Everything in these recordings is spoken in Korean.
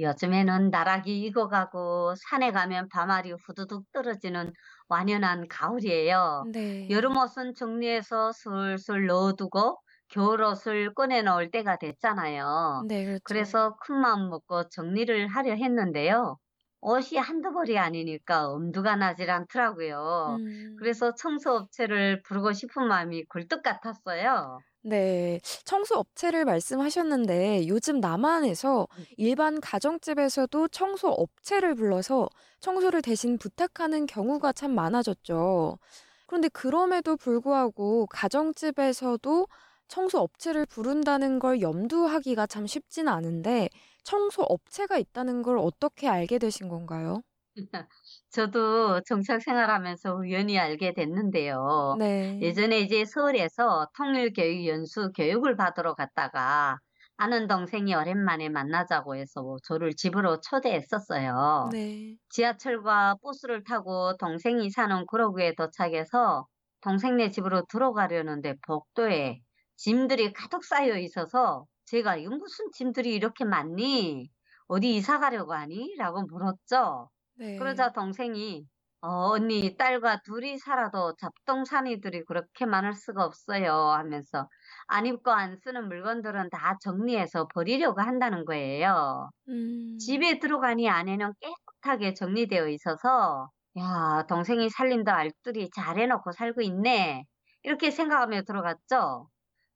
요즘에는 나락이 익어가고 산에 가면 밤알이 후두둑 떨어지는 완연한 가을이에요. 네. 여름 옷은 정리해서 슬슬 넣어두고 겨울 옷을 꺼내 넣을 때가 됐잖아요. 네, 그렇죠. 그래서 큰 마음 먹고 정리를 하려 했는데요. 옷이 한두 벌이 아니니까 엄두가 나질 않더라고요. 음, 그래서 청소업체를 부르고 싶은 마음이 굴뚝 같았어요. 네, 청소 업체를 말씀하셨는데 요즘 남한에서 음. 일반 가정집에서도 청소 업체를 불러서 청소를 대신 부탁하는 경우가 참 많아졌죠. 그런데 그럼에도 불구하고 가정집에서도 청소 업체를 부른다는 걸 염두하기가 참 쉽진 않은데 청소 업체가 있다는 걸 어떻게 알게 되신 건가요? 저도 정착 생활하면서 우연히 알게 됐는데요. 네. 예전에 이제 서울에서 통일교육연수 교육을 받으러 갔다가 아는 동생이 오랜만에 만나자고 해서 저를 집으로 초대했었어요. 네. 지하철과 버스를 타고 동생이 사는 구로구에 도착해서 동생네 집으로 들어가려는데 복도에 짐들이 가득 쌓여 있어서 제가 이거 무슨 짐들이 이렇게 많니? 어디 이사 가려고 하니? 라고 물었죠. 네. 그러자 동생이 어, 언니 딸과 둘이 살아도 잡동사니들이 그렇게 많을 수가 없어요 하면서 안 입고 안 쓰는 물건들은 다 정리해서 버리려고 한다는 거예요. 음, 집에 들어가니 안에는 깨끗하게 정리되어 있어서 야 동생이 살림도 알뜰히 잘 해놓고 살고 있네 이렇게 생각하며 들어갔죠.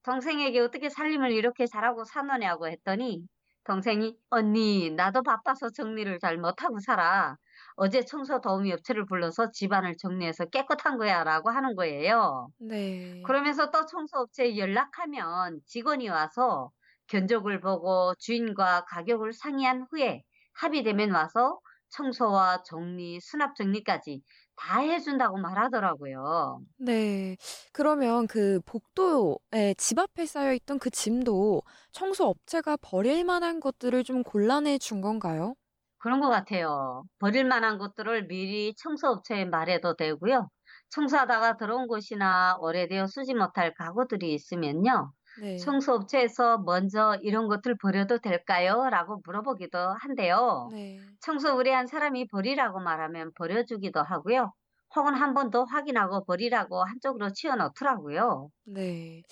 동생에게 어떻게 살림을 이렇게 잘하고 사노냐고 했더니 동생이 언니 나도 바빠서 정리를 잘 못하고 살아. 어제 청소 도우미 업체를 불러서 집안을 정리해서 깨끗한 거야 라고 하는 거예요. 네. 그러면서 또 청소 업체에 연락하면 직원이 와서 견적을 보고 주인과 가격을 상의한 후에 합의되면 와서 청소와 정리, 수납 정리까지 다 해준다고 말하더라고요. 네. 그러면 그 복도에 집 앞에 쌓여 있던 그 짐도 청소 업체가 버릴 만한 것들을 좀 골라내 준 건가요? 그런 것 같아요. 버릴 만한 것들을 미리 청소업체에 말해도 되고요. 청소하다가 들어온 곳이나 오래되어 쓰지 못할 가구들이 있으면요. 네. 청소업체에서 먼저 이런 것들 버려도 될까요? 라고 물어보기도 한데요. 네. 청소 의뢰한 사람이 버리라고 말하면 버려주기도 하고요. 혹은 한 번 더 확인하고 버리라고 한쪽으로 치워 넣더라고요. 네.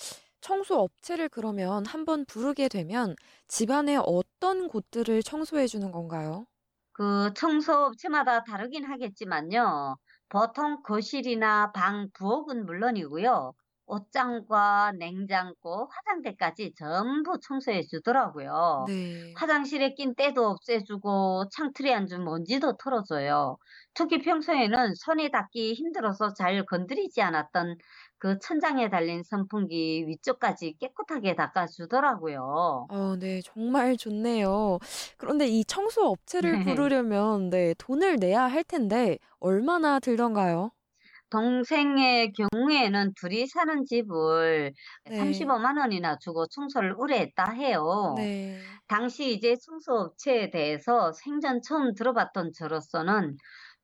청소 업체를 그러면 한 번 부르게 되면 집안의 어떤 곳들을 청소해 주는 건가요? 그 청소 업체마다 다르긴 하겠지만요. 보통 거실이나 방, 부엌은 물론이고요. 옷장과 냉장고, 화장대까지 전부 청소해 주더라고요. 네. 화장실에 낀 때도 없애주고 창틀에 앉은 먼지도 털어줘요. 특히 평소에는 손에 닿기 힘들어서 잘 건드리지 않았던 그 천장에 달린 선풍기 위쪽까지 깨끗하게 닦아주더라고요. 어, 네. 정말 좋네요. 그런데 이 청소 업체를 네. 부르려면 네, 돈을 내야 할 텐데 얼마나 들던가요? 동생의 경우에는 둘이 사는 집을 네. 35만 원이나 주고 청소를 의뢰했다 해요. 네. 당시 이제 청소업체에 대해서 생전 처음 들어봤던 저로서는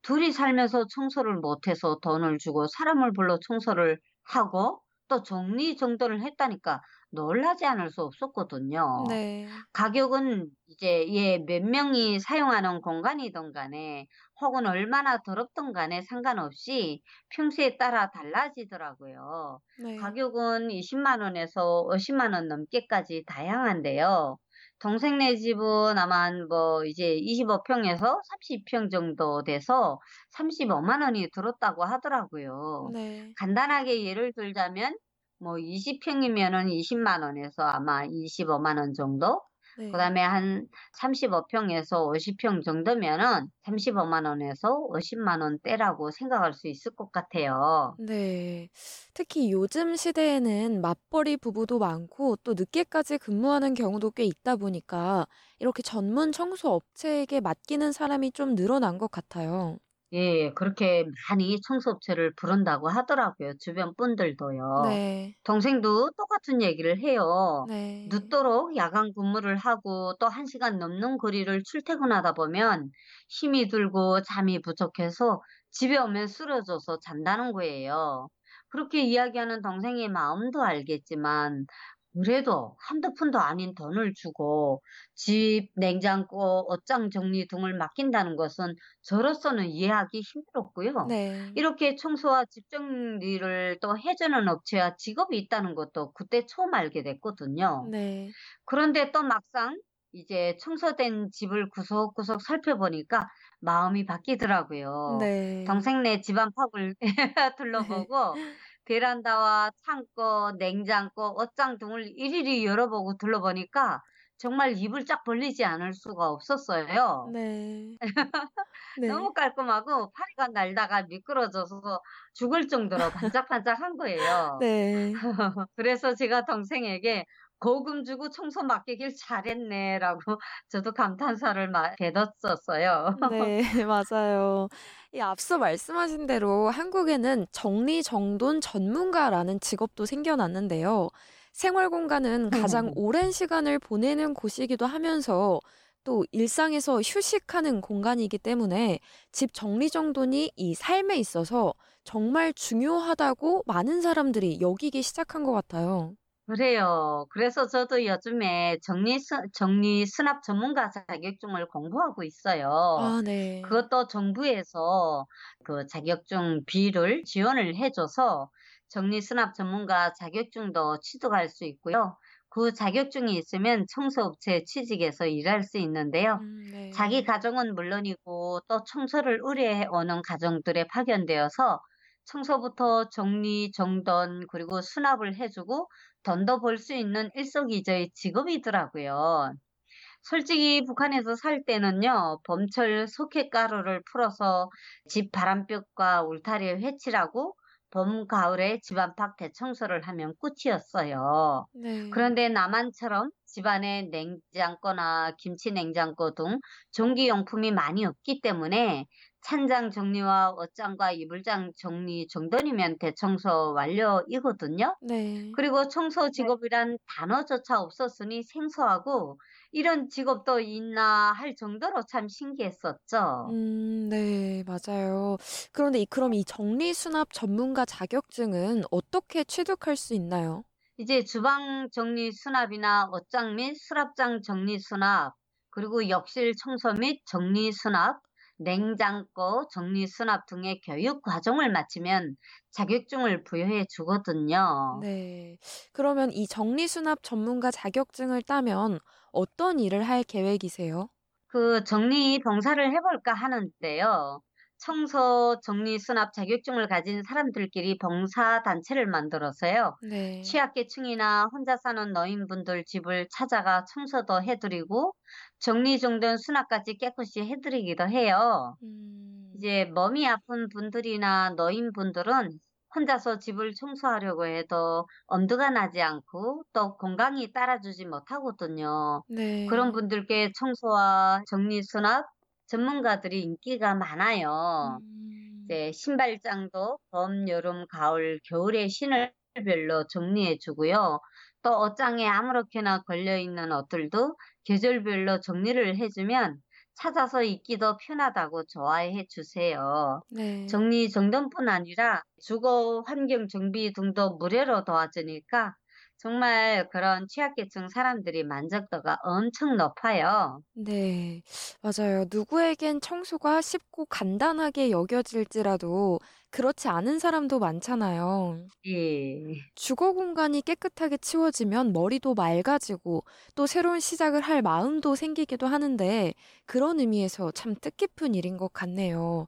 둘이 살면서 청소를 못해서 돈을 주고 사람을 불러 청소를 하고 또 정리 정돈을 했다니까 놀라지 않을 수 없었거든요. 네. 가격은 이제 예, 몇 명이 사용하는 공간이든 간에 혹은 얼마나 더럽든 간에 상관없이 평수에 따라 달라지더라고요. 네. 가격은 20만 원에서 50만 원 넘게까지 다양한데요. 동생네 집은 아마 뭐 이제 25평에서 30평 정도 돼서 35만 원이 들었다고 하더라고요. 네. 간단하게 예를 들자면 뭐 20평이면은 20만 원에서 아마 25만 원 정도? 네. 그다음에 한 35평에서 50평 정도면은 35만 원에서 50만 원대라고 생각할 수 있을 것 같아요. 네. 특히 요즘 시대에는 맞벌이 부부도 많고 또 늦게까지 근무하는 경우도 꽤 있다 보니까 이렇게 전문 청소 업체에게 맡기는 사람이 좀 늘어난 것 같아요. 예, 그렇게 많이 청소업체를 부른다고 하더라고요. 주변 분들도요. 네. 동생도 똑같은 얘기를 해요. 네. 늦도록 야간 근무를 하고 또한 시간 넘는 거리를 출퇴근하다 보면 힘이 들고 잠이 부족해서 집에 오면 쓰러져서 잔다는 거예요. 그렇게 이야기하는 동생의 마음도 알겠지만 그래도 한두 푼도 아닌 돈을 주고 집, 냉장고, 옷장 정리 등을 맡긴다는 것은 저로서는 이해하기 힘들었고요. 네. 이렇게 청소와 집 정리를 또 해주는 업체와 직업이 있다는 것도 그때 처음 알게 됐거든요. 네. 그런데 또 막상 이제 청소된 집을 구석구석 살펴보니까 마음이 바뀌더라고요. 네. 동생네 집 안팎을 둘러보고 베란다와 창고, 냉장고, 옷장 등을 일일이 열어보고 둘러보니까 정말 입을 쫙 벌리지 않을 수가 없었어요. 네. 네. 너무 깔끔하고 파리가 날다가 미끄러져서 죽을 정도로 반짝반짝한 거예요. 네. 그래서 제가 동생에게 거금 주고 청소 맡기길 잘했네라고 저도 감탄사를 대뒀었어요. 네, 맞아요. 이 앞서 말씀하신 대로 한국에는 정리정돈 전문가라는 직업도 생겨났는데요. 생활 공간은 가장 오랜 시간을 보내는 곳이기도 하면서 또 일상에서 휴식하는 공간이기 때문에 집 정리정돈이 이 삶에 있어서 정말 중요하다고 많은 사람들이 여기기 시작한 것 같아요. 그래요. 그래서 저도 요즘에 정리, 정리 수납 전문가 자격증을 공부하고 있어요. 아, 네. 그것도 정부에서 그 자격증 비를 지원을 해줘서 정리 수납 전문가 자격증도 취득할 수 있고요. 그 자격증이 있으면 청소업체 취직해서 일할 수 있는데요. 음, 네. 자기 가정은 물론이고 또 청소를 의뢰해 오는 가정들에 파견되어서 청소부터 정리, 정돈, 그리고 수납을 해주고 벌수 있는 일석이조의 직업이더라고요. 솔직히 북한에서 살 때는요, 봄철 소켓가루를 풀어서 집 바람벽과 울타리를 회칠하고 봄, 가을에 집 안팎 대청소를 하면 끝이었어요. 네. 그런데 남한처럼 집안에 냉장고나 김치 냉장고 등 전기용품이 많이 없기 때문에 찬장 정리와 옷장과 이불장 정리 정도이면 대청소 완료이거든요. 네. 그리고 청소 직업이란 단어조차 없었으니 생소하고 이런 직업도 있나 할 정도로 참 신기했었죠. 음, 네, 맞아요. 그런데 이, 그럼 이 정리 수납 전문가 자격증은 어떻게 취득할 수 있나요? 이제 주방 정리 수납이나 옷장 및 수납장 정리 수납, 그리고 욕실 청소 및 정리 수납, 냉장고 정리 수납 등의 교육 과정을 마치면 자격증을 부여해 주거든요. 네. 그러면 이 정리 수납 전문가 자격증을 따면 어떤 일을 할 계획이세요? 그 정리 봉사를 해볼까 하는데요. 청소 정리 수납 자격증을 가진 사람들끼리 봉사 단체를 만들어서요. 네. 취약계층이나 혼자 사는 노인분들 집을 찾아가 청소도 해드리고 정리 정돈 수납까지 깨끗이 해드리기도 해요. 음. 이제 몸이 아픈 분들이나 노인분들은 혼자서 집을 청소하려고 해도 엄두가 나지 않고 또 건강이 따라주지 못하거든요. 네. 그런 분들께 청소와 정리 수납 전문가들이 인기가 많아요. 음. 이제 신발장도 봄, 여름, 가을, 겨울의 신을별로 정리해 주고요. 또 옷장에 아무렇게나 걸려 있는 옷들도 계절별로 정리를 해주면 찾아서 입기도 편하다고 좋아해 주세요. 네. 정리 정돈뿐 아니라 주거 환경 정비 등도 무료로 도와주니까 정말 그런 취약계층 사람들이 만족도가 엄청 높아요. 네, 맞아요. 누구에겐 청소가 쉽고 간단하게 여겨질지라도 그렇지 않은 사람도 많잖아요. 예. 주거 공간이 깨끗하게 치워지면 머리도 맑아지고 또 새로운 시작을 할 마음도 생기기도 하는데 그런 의미에서 참 뜻깊은 일인 것 같네요.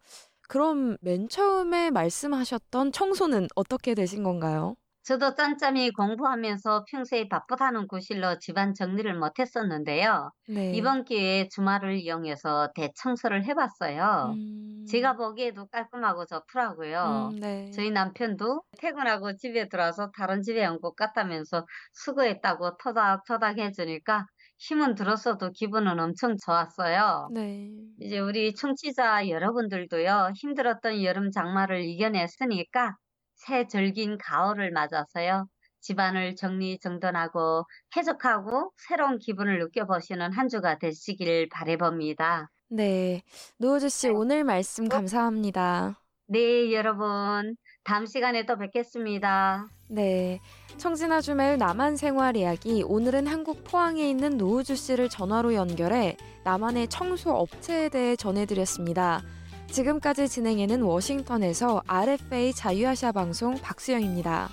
그럼 맨 처음에 말씀하셨던 청소는 어떻게 되신 건가요? 저도 짬짬이 공부하면서 평소에 바쁘다는 구실로 집안 정리를 못했었는데요. 네. 이번 기회에 주말을 이용해서 대청소를 해봤어요. 음. 제가 보기에도 깔끔하고 좋더라고요. 음, 네. 저희 남편도 퇴근하고 집에 들어와서 다른 집에 온 것 같다면서 수고했다고 토닥토닥 해주니까 힘은 들었어도 기분은 엄청 좋았어요. 네. 이제 우리 청취자 여러분들도요, 힘들었던 여름 장마를 이겨냈으니까 새 절긴 가을을 맞아서요, 집안을 정리정돈하고 쾌적하고 새로운 기분을 느껴보시는 한 주가 되시길 바래봅니다. 네. 노우주 씨, 오늘 말씀 감사합니다. 네, 여러분. 다음 시간에 또 뵙겠습니다. 네. 청진아주 매일 남한 생활 이야기. 오늘은 한국 포항에 있는 노우주 씨를 전화로 연결해 남한의 청소 업체에 대해 전해드렸습니다. 지금까지 진행에는 워싱턴에서 RFA 자유아시아 방송 박수영입니다.